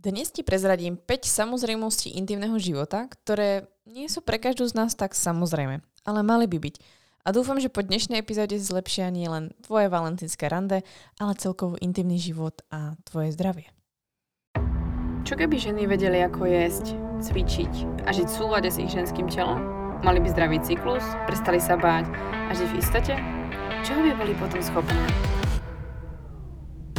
Dnes ti prezradím 5 samozrejmostí intimného života, ktoré nie sú pre každú z nás tak samozrejme, ale mali by byť. A dúfam, že po dnešnej epizóde zlepšia nie len tvoje valentínske rande, ale celkovo intimný život a tvoje zdravie. Čo keby ženy vedeli, ako jesť, cvičiť a žiť v súlade s ich ženským telom? Mali by zdravý cyklus, prestali sa báť a žiť v istote? Čo by boli potom schopné?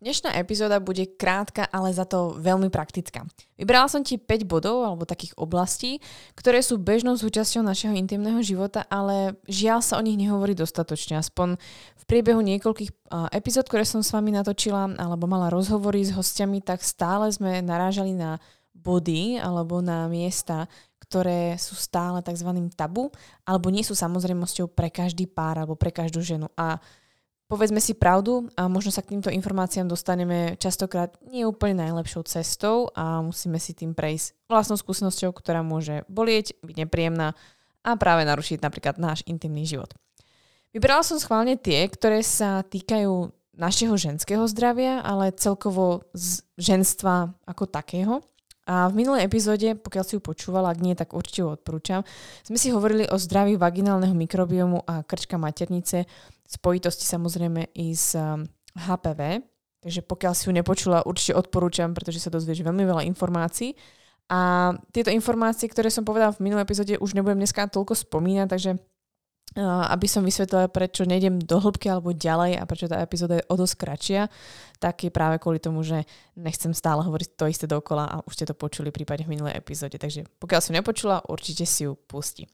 Dnešná epizóda bude krátka, ale za to veľmi praktická. Vybrala som ti 5 bodov alebo takých oblastí, ktoré sú bežnou súčasťou našeho intimného života, ale žiaľ sa o nich nehovorí dostatočne. Aspoň v priebehu niekoľkých epizód, ktoré som s vami natočila alebo mala rozhovory s hostiami, tak stále sme narážali na body alebo na miesta, ktoré sú stále tzv. tabu alebo nie sú samozrejmosťou pre každý pár alebo pre každú ženu. A povedzme si pravdu a možno sa k týmto informáciám dostaneme častokrát nie úplne najlepšou cestou a musíme si tým prejsť vlastnou skúsenosťou, ktorá môže bolieť, byť nepríjemná a práve narušiť napríklad náš intimný život. Vybrala som schválne tie, ktoré sa týkajú našeho ženského zdravia, ale celkovo z ženstva ako takého. A v minulej epizóde, pokiaľ si ju počúvala, ak nie, tak určite ju odporúčam, sme si hovorili o zdraví vaginálneho mikrobiomu a krčka maternice, spojitosti samozrejme i s HPV. Um, Takže pokiaľ si ju nepočula, určite odporúčam, pretože sa dozvieš veľmi veľa informácií. A tieto informácie, ktoré som povedala v minulej epizóde, už nebudem dneska toľko spomínať, takže aby som vysvetlila, prečo nejdem do hĺbky alebo ďalej a prečo tá epizóda je o dosť kratšia, tak je práve kvôli tomu, že nechcem stále hovoriť to isté dokola a už ste to počuli prípadne v minulej epizóde. Takže pokiaľ som nepočula, určite si ju pustí.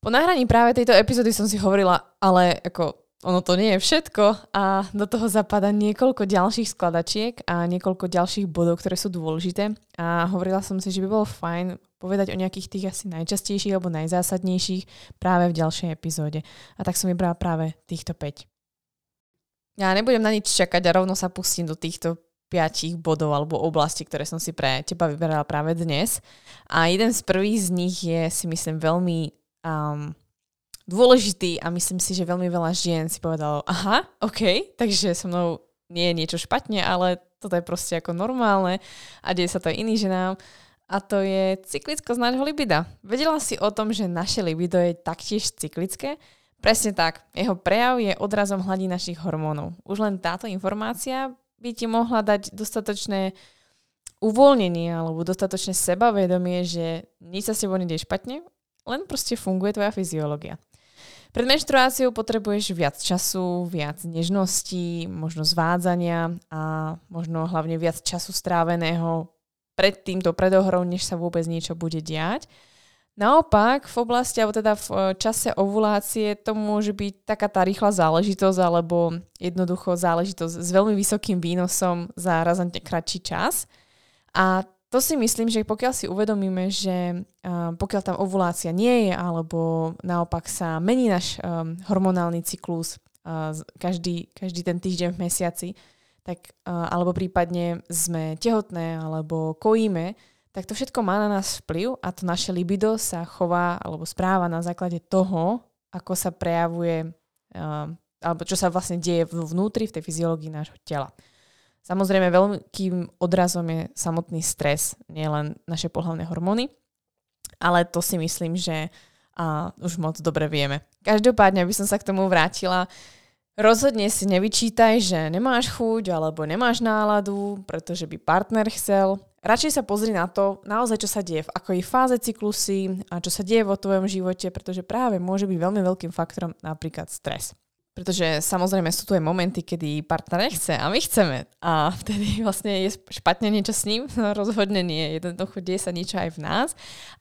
Po nahraní práve tejto epizódy som si hovorila, ale ako ono to nie je všetko a do toho zapadá niekoľko ďalších skladačiek a niekoľko ďalších bodov, ktoré sú dôležité a hovorila som si, že by bolo fajn povedať o nejakých tých asi najčastejších alebo najzásadnejších práve v ďalšej epizóde. A tak som vybrala práve týchto 5. Ja nebudem na nič čakať a rovno sa pustím do týchto piatich bodov alebo oblasti, ktoré som si pre teba vyberala práve dnes. A jeden z prvých z nich je si myslím veľmi um, dôležitý a myslím si, že veľmi veľa žien si povedalo, aha, OK, takže so mnou nie je niečo špatne, ale toto je proste ako normálne a deje sa to aj iným ženám a to je cyklickosť nášho libida. Vedela si o tom, že naše libido je taktiež cyklické? Presne tak. Jeho prejav je odrazom hladí našich hormónov. Už len táto informácia by ti mohla dať dostatočné uvoľnenie alebo dostatočné sebavedomie, že nič sa s tebou nedie špatne, len proste funguje tvoja fyziológia. Pred menštruáciou potrebuješ viac času, viac nežností, možno zvádzania a možno hlavne viac času stráveného pred týmto predohrou, než sa vôbec niečo bude diať. Naopak, v oblasti, alebo teda v e, čase ovulácie to môže byť taká tá rýchla záležitosť alebo jednoducho záležitosť s veľmi vysokým výnosom za razantne kratší čas. A to si myslím, že pokiaľ si uvedomíme, že uh, pokiaľ tam ovulácia nie je, alebo naopak sa mení náš um, hormonálny cyklus uh, každý, každý ten týždeň v mesiaci, tak, alebo prípadne sme tehotné alebo kojíme, tak to všetko má na nás vplyv a to naše libido sa chová alebo správa na základe toho, ako sa prejavuje alebo čo sa vlastne deje vnútri v tej fyziológii nášho tela. Samozrejme, veľkým odrazom je samotný stres, nielen naše pohľavné hormóny, ale to si myslím, že a už moc dobre vieme. Každopádne by som sa k tomu vrátila. Rozhodne si nevyčítaj, že nemáš chuť alebo nemáš náladu, pretože by partner chcel. Radšej sa pozri na to, naozaj čo sa deje, v akej fáze cyklusy a čo sa deje vo tvojom živote, pretože práve môže byť veľmi veľkým faktorom napríklad stres. Pretože samozrejme sú tu aj momenty, kedy partner nechce a my chceme. A vtedy vlastne je špatne niečo s ním? Rozhodne nie. Jednoducho deje sa niečo aj v nás.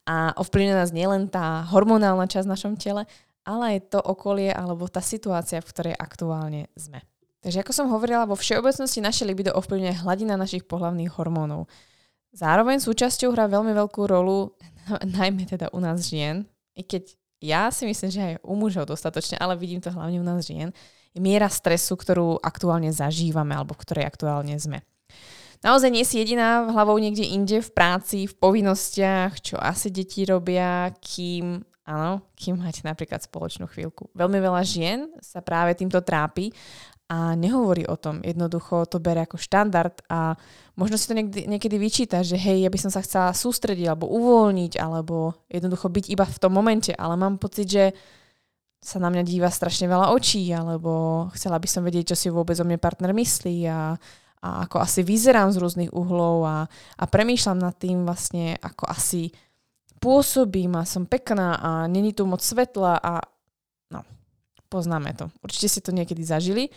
A ovplyvňuje nás nielen tá hormonálna časť v našom tele, ale aj to okolie alebo tá situácia, v ktorej aktuálne sme. Takže ako som hovorila, vo všeobecnosti naše libido ovplyvňuje hladina našich pohlavných hormónov. Zároveň súčasťou hrá veľmi veľkú rolu, najmä teda u nás žien, i keď ja si myslím, že aj u mužov dostatočne, ale vidím to hlavne u nás žien, je miera stresu, ktorú aktuálne zažívame alebo ktorej aktuálne sme. Naozaj nie si jediná hlavou niekde inde v práci, v povinnostiach, čo asi deti robia, kým Áno, kým máte napríklad spoločnú chvíľku. Veľmi veľa žien sa práve týmto trápi a nehovorí o tom. Jednoducho to bere ako štandard a možno si to niekedy, niekedy vyčíta, že hej, ja by som sa chcela sústrediť alebo uvoľniť alebo jednoducho byť iba v tom momente, ale mám pocit, že sa na mňa díva strašne veľa očí alebo chcela by som vedieť, čo si vôbec o mne partner myslí a, a ako asi vyzerám z rôznych uhlov a, a premýšľam nad tým vlastne, ako asi pôsobím a som pekná a není tu moc svetla a no, poznáme to. Určite si to niekedy zažili.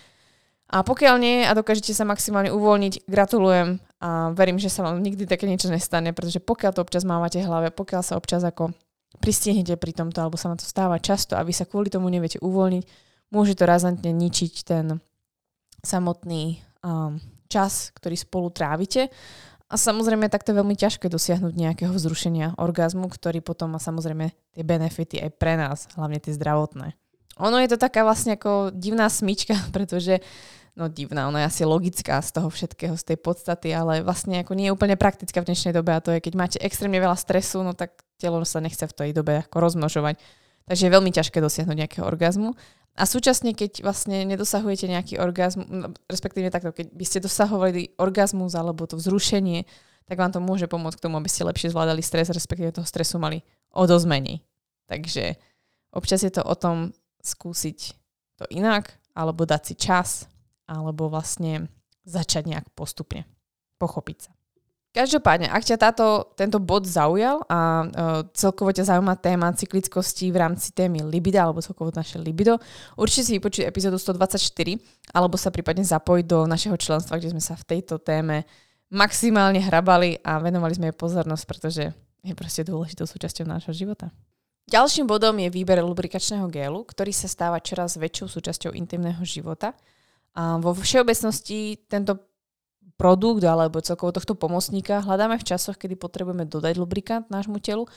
A pokiaľ nie a dokážete sa maximálne uvoľniť, gratulujem a verím, že sa vám nikdy také niečo nestane, pretože pokiaľ to občas mávate v hlave, pokiaľ sa občas ako pristihnete pri tomto, alebo sa vám to stáva často a vy sa kvôli tomu neviete uvoľniť, môže to razantne ničiť ten samotný um, čas, ktorý spolu trávite a samozrejme takto je veľmi ťažké dosiahnuť nejakého vzrušenia orgazmu, ktorý potom má samozrejme tie benefity aj pre nás, hlavne tie zdravotné. Ono je to taká vlastne ako divná smyčka, pretože no divná, ona je asi logická z toho všetkého, z tej podstaty, ale vlastne ako nie je úplne praktická v dnešnej dobe a to je, keď máte extrémne veľa stresu, no tak telo sa nechce v tej dobe ako rozmnožovať. Takže je veľmi ťažké dosiahnuť nejakého orgazmu. A súčasne, keď vlastne nedosahujete nejaký orgazmus, respektíve takto, keď by ste dosahovali orgazmus alebo to vzrušenie, tak vám to môže pomôcť k tomu, aby ste lepšie zvládali stres, respektíve toho stresu mali o dosť menej. Takže občas je to o tom skúsiť to inak, alebo dať si čas, alebo vlastne začať nejak postupne. Pochopiť sa. Každopádne, ak ťa táto, tento bod zaujal a uh, celkovo ťa zaujíma téma cyklickosti v rámci témy libida alebo celkovo naše libido, určite si vypočuj epizódu 124 alebo sa prípadne zapojiť do našeho členstva, kde sme sa v tejto téme maximálne hrabali a venovali sme jej pozornosť, pretože je proste dôležitou súčasťou nášho života. Ďalším bodom je výber lubrikačného gélu, ktorý sa stáva čoraz väčšou súčasťou intimného života. A vo všeobecnosti tento produkt alebo celkovo tohto pomocníka hľadáme v časoch, kedy potrebujeme dodať lubrikant nášmu telu.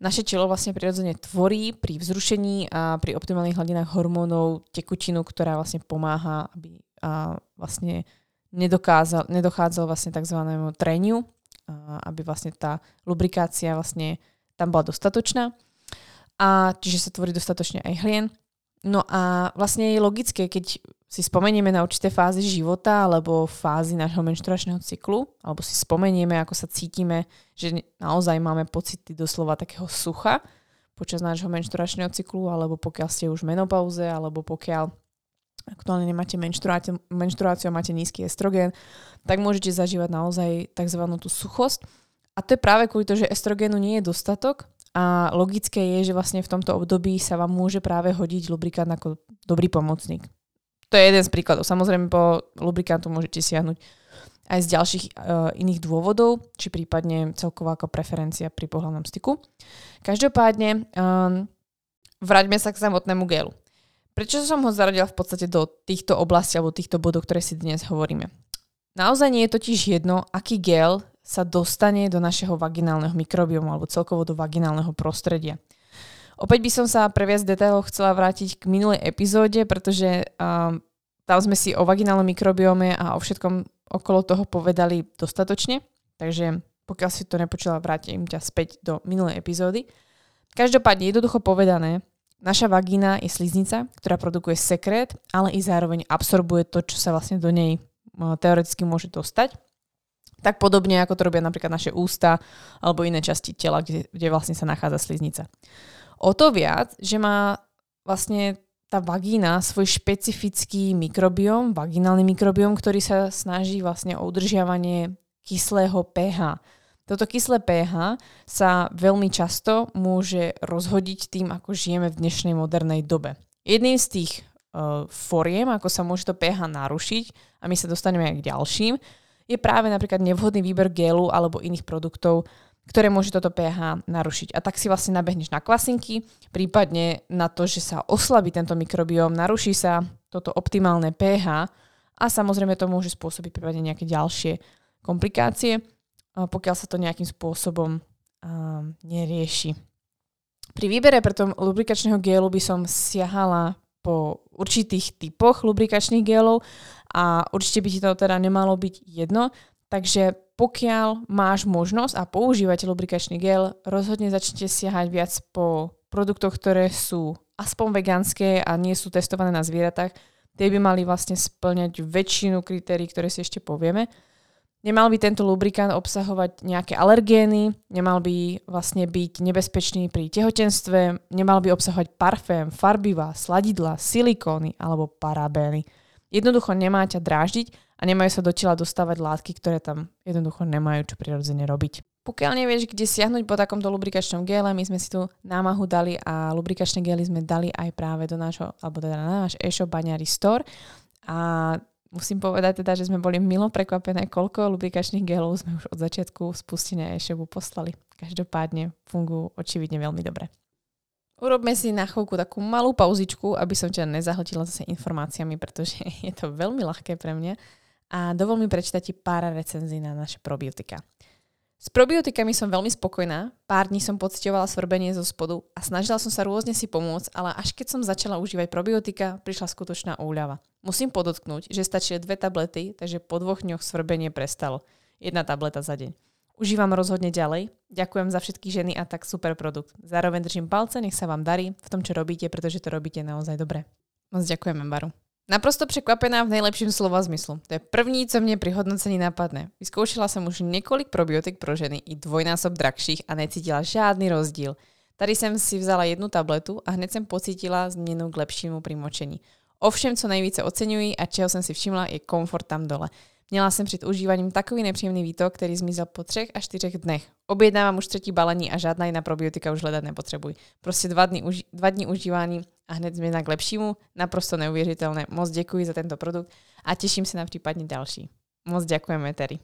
Naše telo vlastne prirodzene tvorí pri vzrušení a pri optimálnych hladinách hormónov tekutinu, ktorá vlastne pomáha, aby a vlastne nedokázal, nedochádzalo vlastne tzv. treniu, aby vlastne tá lubrikácia vlastne tam bola dostatočná. A čiže sa tvorí dostatočne aj hlien. No a vlastne je logické, keď si spomenieme na určité fázy života alebo fázy nášho menštruačného cyklu, alebo si spomenieme, ako sa cítime, že naozaj máme pocity doslova takého sucha počas nášho menštruačného cyklu, alebo pokiaľ ste už v menopauze, alebo pokiaľ aktuálne nemáte menštruáciu, a máte nízky estrogen, tak môžete zažívať naozaj tzv. tú suchosť. A to je práve kvôli to, že estrogénu nie je dostatok a logické je, že vlastne v tomto období sa vám môže práve hodiť lubrikant ako dobrý pomocník. To je jeden z príkladov. Samozrejme po lubrikantu môžete siahnuť aj z ďalších uh, iných dôvodov, či prípadne celková ako preferencia pri pohľadnom styku. Každopádne, um, vráťme sa k samotnému gelu. Prečo som ho zaradila v podstate do týchto oblastí alebo týchto bodov, ktoré si dnes hovoríme? Naozaj nie je totiž jedno, aký gel sa dostane do našeho vaginálneho mikrobiomu alebo celkovo do vaginálneho prostredia. Opäť by som sa pre viac detailov chcela vrátiť k minulej epizóde, pretože um, tam sme si o vaginálnom mikrobiome a o všetkom okolo toho povedali dostatočne. Takže pokiaľ si to nepočula, vrátim ťa späť do minulej epizódy. Každopádne, jednoducho povedané, naša vagína je sliznica, ktorá produkuje sekret, ale i zároveň absorbuje to, čo sa vlastne do nej teoreticky môže dostať. Tak podobne, ako to robia napríklad naše ústa alebo iné časti tela, kde, kde vlastne sa nachádza sliznica. O to viac, že má vlastne tá vagína svoj špecifický mikrobióm, vaginálny mikrobióm, ktorý sa snaží vlastne o udržiavanie kyslého pH. Toto kyslé pH sa veľmi často môže rozhodiť tým, ako žijeme v dnešnej modernej dobe. Jedným z tých uh, foriem, ako sa môže to pH narušiť, a my sa dostaneme aj k ďalším, je práve napríklad nevhodný výber gelu alebo iných produktov, ktoré môže toto pH narušiť. A tak si vlastne nabehneš na kvasinky, prípadne na to, že sa oslabí tento mikrobióm, naruší sa toto optimálne pH a samozrejme to môže spôsobiť prípadne nejaké ďalšie komplikácie, pokiaľ sa to nejakým spôsobom nerieši. Pri výbere preto lubrikačného gélu by som siahala po určitých typoch lubrikačných gélov a určite by ti to teda nemalo byť jedno. Takže pokiaľ máš možnosť a používate lubrikačný gel, rozhodne začnite siahať viac po produktoch, ktoré sú aspoň vegánske a nie sú testované na zvieratách. Tie by mali vlastne splňať väčšinu kritérií, ktoré si ešte povieme. Nemal by tento lubrikant obsahovať nejaké alergény, nemal by vlastne byť nebezpečný pri tehotenstve, nemal by obsahovať parfém, farbivá, sladidla, silikóny alebo parabény. Jednoducho nemá ťa dráždiť a nemajú sa do tela dostávať látky, ktoré tam jednoducho nemajú čo prirodzene robiť. Pokiaľ nevieš, kde siahnuť po takomto lubrikačnom gele, my sme si tu námahu dali a lubrikačné gely sme dali aj práve do nášho, alebo teda na náš e-shop Baňari Store. A musím povedať teda, že sme boli milo prekvapené, koľko lubrikačných gelov sme už od začiatku spustenia e-shopu poslali. Každopádne fungujú očividne veľmi dobre. Urobme si na chvíľku takú malú pauzičku, aby som ťa nezahltila zase informáciami, pretože je to veľmi ľahké pre mňa. A dovol mi prečítať ti pár recenzií na naše probiotika. S probiotikami som veľmi spokojná, pár dní som pocitovala svrbenie zo spodu a snažila som sa rôzne si pomôcť, ale až keď som začala užívať probiotika, prišla skutočná úľava. Musím podotknúť, že stačili dve tablety, takže po dvoch dňoch svrbenie prestalo. Jedna tableta za deň. Užívam rozhodne ďalej. Ďakujem za všetky ženy a tak super produkt. Zároveň držím palce, nech sa vám darí v tom, čo robíte, pretože to robíte naozaj dobre. Moc ďakujeme, Baru. Naprosto překvapená v nejlepším slova zmyslu. To je první, co mě pri hodnocení napadne. Vyzkoušela jsem už několik probiotik pro ženy i dvojnásob drahších a necítila žádný rozdíl. Tady jsem si vzala jednu tabletu a hned jsem pocítila změnu k lepšímu pri močení. Ovšem, co nejvíce oceňuji a čeho jsem si všimla, je komfort tam dole. Měla jsem před užívaním takový nepříjemný výtok, který zmizel po třech až čtyřech dnech. Objednávám už třetí balení a žádná jiná probiotika už hledat nepotřebuji. Prostě dva dny, uži- dva dny užívání a hned změna k lepšímu. Naprosto neuvěřitelné. Moc děkuji za tento produkt a těším se na případně další. Moc ďakujeme, Terry.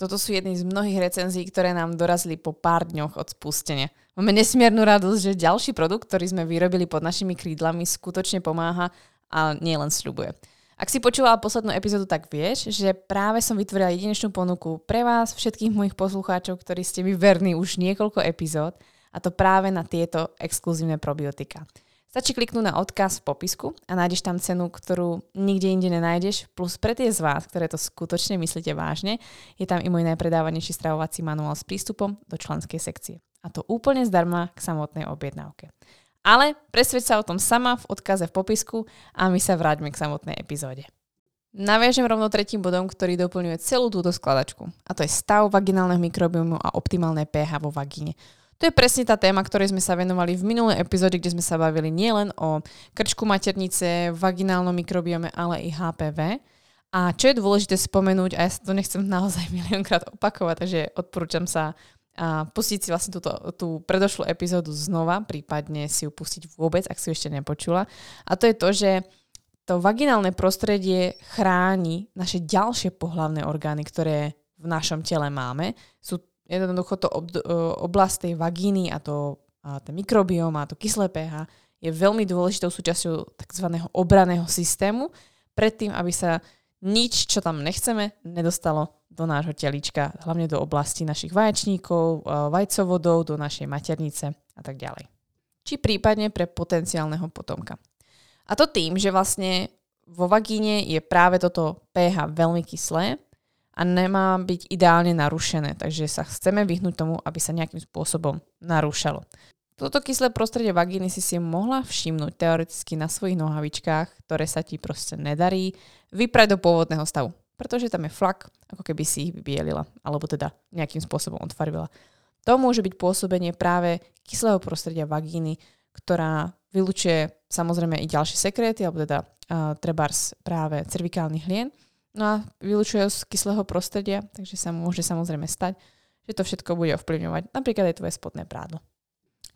Toto sú jedny z mnohých recenzií, ktoré nám dorazili po pár dňoch od spustenia. Máme nesmiernu radosť, že ďalší produkt, ktorý sme vyrobili pod našimi krídlami, skutočne pomáha a nielen sľubuje. Ak si počúvala poslednú epizódu, tak vieš, že práve som vytvorila jedinečnú ponuku pre vás, všetkých mojich poslucháčov, ktorí ste mi verní už niekoľko epizód, a to práve na tieto exkluzívne probiotika. Stačí kliknúť na odkaz v popisku a nájdeš tam cenu, ktorú nikde inde nenájdeš, plus pre tie z vás, ktoré to skutočne myslíte vážne, je tam i môj najpredávanejší stravovací manuál s prístupom do členskej sekcie. A to úplne zdarma k samotnej objednávke. Ale presvedč sa o tom sama v odkaze v popisku a my sa vráťme k samotnej epizóde. Naviažem rovno tretím bodom, ktorý doplňuje celú túto skladačku. A to je stav vaginálneho mikrobiomu a optimálne pH vo vagíne. To je presne tá téma, ktorej sme sa venovali v minulej epizóde, kde sme sa bavili nielen o krčku maternice, vaginálnom mikrobiome, ale i HPV. A čo je dôležité spomenúť, a ja sa to nechcem naozaj miliónkrát opakovať, takže odporúčam sa a pustiť si vlastne túto, tú predošlú epizódu znova, prípadne si ju pustiť vôbec, ak si ju ešte nepočula. A to je to, že to vaginálne prostredie chráni naše ďalšie pohlavné orgány, ktoré v našom tele máme. Sú jednoducho to ob, e, oblasť tej vagíny a to a ten mikrobióm a to kyslé pH je veľmi dôležitou súčasťou tzv. obraného systému, predtým, aby sa nič, čo tam nechceme, nedostalo do nášho telička, hlavne do oblasti našich vaječníkov, eh, vajcovodov, do našej maternice a tak ďalej. Či prípadne pre potenciálneho potomka. A to tým, že vlastne vo vagíne je práve toto pH veľmi kyslé a nemá byť ideálne narušené, takže sa chceme vyhnúť tomu, aby sa nejakým spôsobom narúšalo. Toto kyslé prostredie vagíny si si mohla všimnúť teoreticky na svojich nohavičkách, ktoré sa ti proste nedarí, vyprať do pôvodného stavu pretože tam je flak, ako keby si ich vybielila, alebo teda nejakým spôsobom odfarbila. To môže byť pôsobenie práve kyslého prostredia vagíny, ktorá vylučuje samozrejme i ďalšie sekréty, alebo teda uh, trebárs práve cervikálnych hlien. No a vylučuje z kyslého prostredia, takže sa môže samozrejme stať, že to všetko bude ovplyvňovať napríklad aj tvoje spodné prádlo.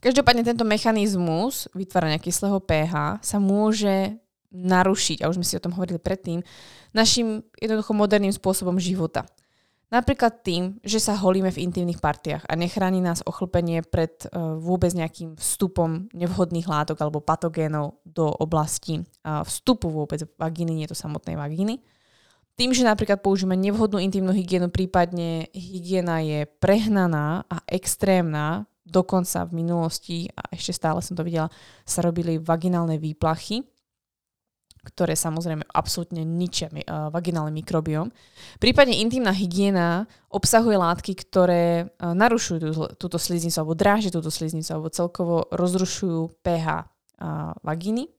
Každopádne tento mechanizmus vytvárania kyslého pH sa môže narušiť, a už sme si o tom hovorili predtým, našim jednoducho moderným spôsobom života. Napríklad tým, že sa holíme v intimných partiách a nechráni nás ochlpenie pred uh, vôbec nejakým vstupom nevhodných látok alebo patogénov do oblasti uh, vstupu vôbec vagíny, nie to samotnej vagíny. Tým, že napríklad použijeme nevhodnú intimnú hygienu, prípadne hygiena je prehnaná a extrémna, dokonca v minulosti, a ešte stále som to videla, sa robili vaginálne výplachy, ktoré samozrejme absolútne ničia uh, vaginálny mikrobióm. Prípadne intimná hygiena obsahuje látky, ktoré uh, narušujú tú, túto sliznicu alebo drážia túto sliznicu alebo celkovo rozrušujú pH uh, vagíny.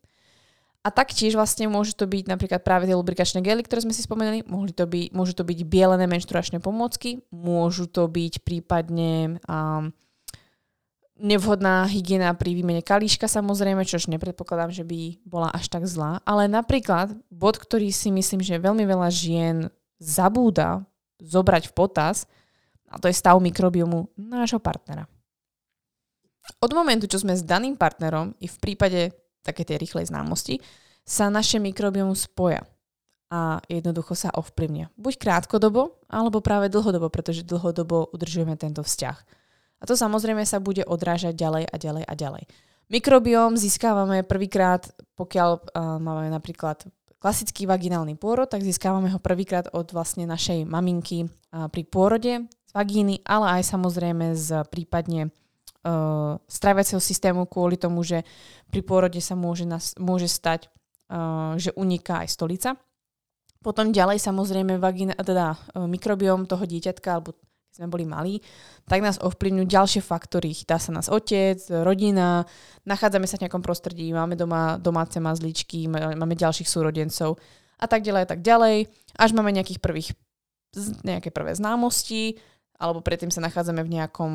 A taktiež vlastne môžu to byť napríklad práve tie lubrikačné gely, ktoré sme si spomenuli, mohli to byť, môžu to byť bielené menštruačné pomôcky, môžu to byť prípadne um, nevhodná hygiena pri výmene kalíška samozrejme, čož nepredpokladám, že by bola až tak zlá. Ale napríklad bod, ktorý si myslím, že veľmi veľa žien zabúda zobrať v potaz, a to je stav mikrobiomu nášho partnera. Od momentu, čo sme s daným partnerom i v prípade také tej rýchlej známosti, sa naše mikrobiom spoja a jednoducho sa ovplyvnia. Buď krátkodobo, alebo práve dlhodobo, pretože dlhodobo udržujeme tento vzťah. A to samozrejme sa bude odrážať ďalej a ďalej a ďalej. Mikrobióm získávame prvýkrát, pokiaľ uh, máme napríklad klasický vaginálny pôrod, tak získávame ho prvýkrát od vlastne našej maminky uh, pri pôrode z vagíny, ale aj samozrejme z prípadne uh, straviaceho systému kvôli tomu, že pri pôrode sa môže, nas, môže stať, uh, že uniká aj stolica. Potom ďalej samozrejme vagina, teda mikrobióm toho dieťatka, alebo sme boli malí, tak nás ovplyvňujú ďalšie faktory. Chytá sa nás otec, rodina, nachádzame sa v nejakom prostredí, máme doma domáce mazličky, máme ďalších súrodencov a tak ďalej a tak ďalej, až máme nejakých prvých nejaké prvé známosti, alebo predtým sa nachádzame v nejakom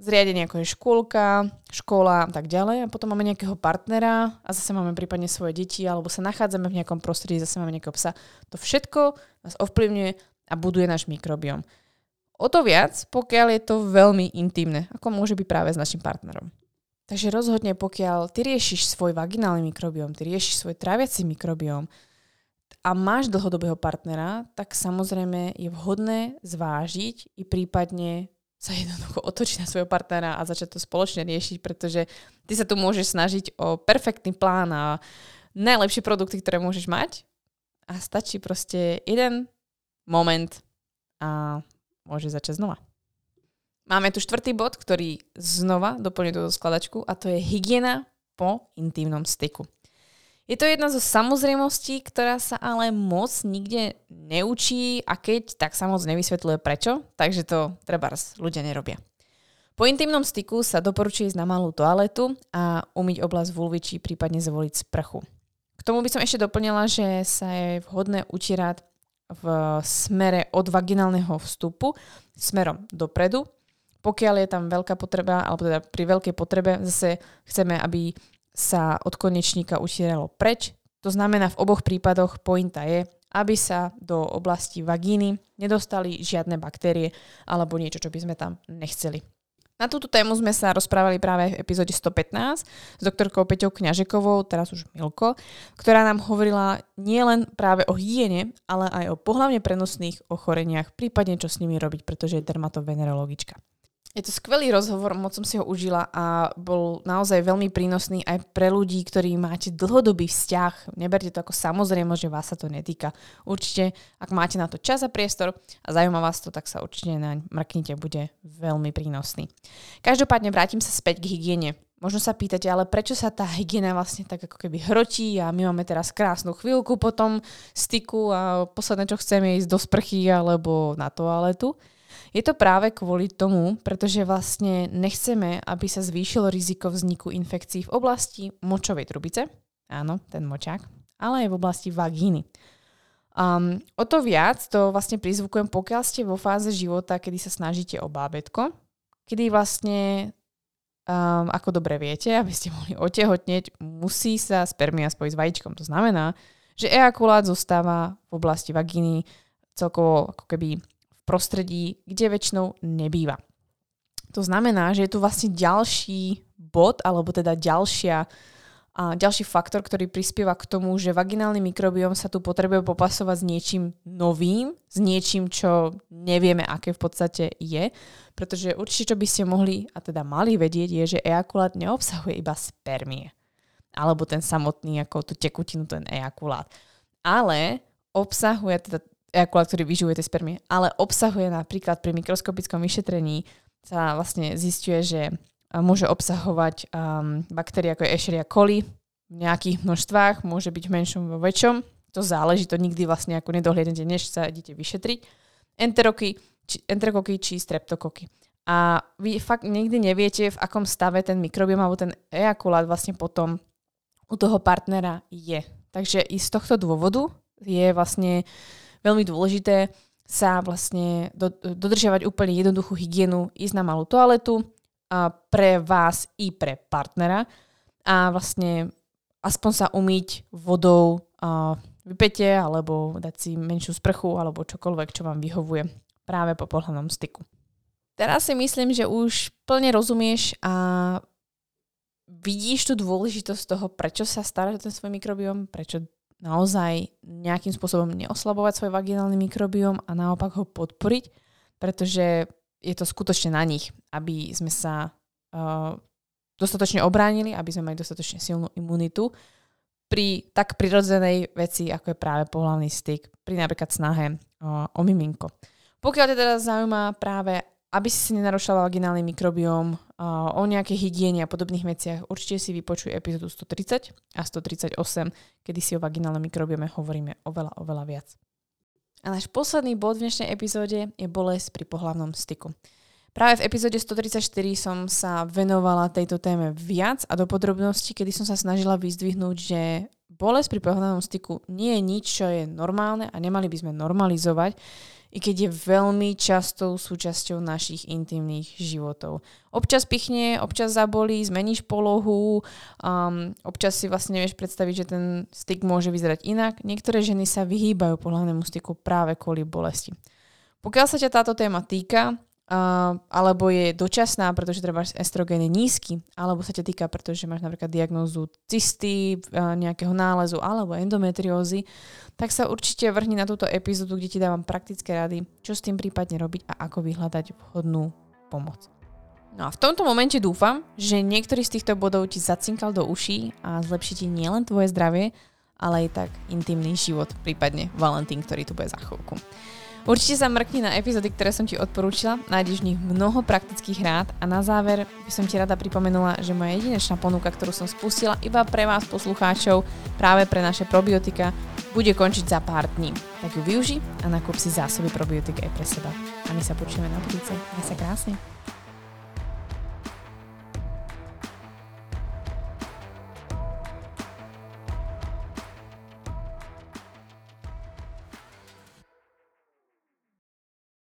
zriadenie ako je škôlka, škola a tak ďalej. A potom máme nejakého partnera a zase máme prípadne svoje deti alebo sa nachádzame v nejakom prostredí, zase máme nejakého psa. To všetko nás ovplyvňuje a buduje náš mikrobiom. O to viac, pokiaľ je to veľmi intimné, ako môže byť práve s našim partnerom. Takže rozhodne, pokiaľ ty riešiš svoj vaginálny mikrobióm, ty riešiš svoj tráviaci mikrobióm a máš dlhodobého partnera, tak samozrejme je vhodné zvážiť i prípadne sa jednoducho otočiť na svojho partnera a začať to spoločne riešiť, pretože ty sa tu môžeš snažiť o perfektný plán a najlepšie produkty, ktoré môžeš mať a stačí proste jeden moment a môže začať znova. Máme tu štvrtý bod, ktorý znova doplňuje túto skladačku a to je hygiena po intimnom styku. Je to jedna zo samozrejmostí, ktorá sa ale moc nikde neučí a keď, tak sa moc nevysvetľuje prečo, takže to treba ľudia nerobia. Po intimnom styku sa doporučuje ísť na malú toaletu a umyť oblasť vulvy, či prípadne zvoliť sprchu. K tomu by som ešte doplnila, že sa je vhodné utierať v smere od vaginálneho vstupu smerom dopredu. Pokiaľ je tam veľká potreba, alebo teda pri veľkej potrebe, zase chceme, aby sa od konečníka utieralo preč. To znamená, v oboch prípadoch pointa je, aby sa do oblasti vagíny nedostali žiadne baktérie alebo niečo, čo by sme tam nechceli. Na túto tému sme sa rozprávali práve v epizóde 115 s doktorkou Peťou Kňažekovou, teraz už Milko, ktorá nám hovorila nielen práve o hygiene, ale aj o pohľavne prenosných ochoreniach, prípadne čo s nimi robiť, pretože je dermatovenerologička. Je to skvelý rozhovor, moc som si ho užila a bol naozaj veľmi prínosný aj pre ľudí, ktorí máte dlhodobý vzťah. Neberte to ako samozrejme, že vás sa to netýka. Určite, ak máte na to čas a priestor a zaujíma vás to, tak sa určite naň mrknite, bude veľmi prínosný. Každopádne vrátim sa späť k hygiene. Možno sa pýtate, ale prečo sa tá hygiena vlastne tak ako keby hrotí a my máme teraz krásnu chvíľku po tom styku a posledné, čo chceme, ísť do sprchy alebo na toaletu. Je to práve kvôli tomu, pretože vlastne nechceme, aby sa zvýšilo riziko vzniku infekcií v oblasti močovej trubice, áno, ten močák, ale aj v oblasti vagíny. Um, o to viac to vlastne prizvukujem, pokiaľ ste vo fáze života, kedy sa snažíte o bábetko, kedy vlastne, um, ako dobre viete, aby ste mohli otehotneť, musí sa spermia spojiť s vajíčkom. To znamená, že ejakulát zostáva v oblasti vagíny celkovo ako keby prostredí, kde väčšinou nebýva. To znamená, že je tu vlastne ďalší bod, alebo teda ďalšia, a ďalší faktor, ktorý prispieva k tomu, že vaginálny mikrobióm sa tu potrebuje popasovať s niečím novým, s niečím, čo nevieme, aké v podstate je. Pretože určite, čo by ste mohli a teda mali vedieť, je, že ejakulát neobsahuje iba spermie. Alebo ten samotný, ako tú tekutinu, ten ejakulát. Ale obsahuje, teda ejakulát, ktorý vyživuje tie spermie, ale obsahuje napríklad pri mikroskopickom vyšetrení sa vlastne zistuje, že môže obsahovať um, baktérie ako je Escherichia coli v nejakých množstvách, môže byť v menšom, vo väčšom. To záleží, to nikdy vlastne ako nedohliadnete, než sa idete vyšetriť. Enteroky, či, enterokoky či streptokoky. A vy fakt nikdy neviete, v akom stave ten mikrobiom alebo ten ejakulát vlastne potom u toho partnera je. Takže i z tohto dôvodu je vlastne veľmi dôležité sa vlastne do, dodržiavať úplne jednoduchú hygienu, ísť na malú toaletu a pre vás i pre partnera a vlastne aspoň sa umyť vodou a vypete alebo dať si menšiu sprchu alebo čokoľvek, čo vám vyhovuje práve po pohľadnom styku. Teraz si myslím, že už plne rozumieš a vidíš tú dôležitosť toho, prečo sa staráš o ten svoj mikrobiom, prečo naozaj nejakým spôsobom neoslabovať svoj vaginálny mikrobióm a naopak ho podporiť, pretože je to skutočne na nich, aby sme sa uh, dostatočne obránili, aby sme mali dostatočne silnú imunitu pri tak prirodzenej veci, ako je práve pohľavný styk, pri napríklad snahe uh, o miminko. Pokiaľ ťa teda zaujíma práve aby si si nenarušala vaginálny mikrobióm, o nejakej hygiene a podobných veciach, určite si vypočuj epizódu 130 a 138, kedy si o vaginálnom mikrobiome hovoríme oveľa, oveľa viac. A náš posledný bod v dnešnej epizóde je bolesť pri pohlavnom styku. Práve v epizóde 134 som sa venovala tejto téme viac a do podrobnosti, kedy som sa snažila vyzdvihnúť, že bolesť pri pohľadnom styku nie je nič, čo je normálne a nemali by sme normalizovať, i keď je veľmi častou súčasťou našich intimných životov. Občas pichne, občas zabolí, zmeníš polohu, um, občas si vlastne nevieš predstaviť, že ten styk môže vyzerať inak. Niektoré ženy sa vyhýbajú pohľadnému styku práve kvôli bolesti. Pokiaľ sa ťa táto téma týka, Uh, alebo je dočasná, pretože treba estrogén je nízky, alebo sa ťa týka, pretože máš napríklad diagnózu cysty, uh, nejakého nálezu alebo endometriózy, tak sa určite vrhni na túto epizódu, kde ti dávam praktické rady, čo s tým prípadne robiť a ako vyhľadať vhodnú pomoc. No a v tomto momente dúfam, že niektorý z týchto bodov ti zacinkal do uší a zlepší ti nielen tvoje zdravie, ale aj tak intimný život, prípadne Valentín, ktorý tu bude za chvíľku. Určite sa mrkni na epizódy, ktoré som ti odporúčila, nájdeš v nich mnoho praktických rád a na záver by som ti rada pripomenula, že moja jedinečná ponuka, ktorú som spustila iba pre vás poslucháčov, práve pre naše probiotika, bude končiť za pár dní. Tak ju využi a nakúp si zásoby probiotik aj pre seba. A my sa počujeme na budúce. Maj sa krásne.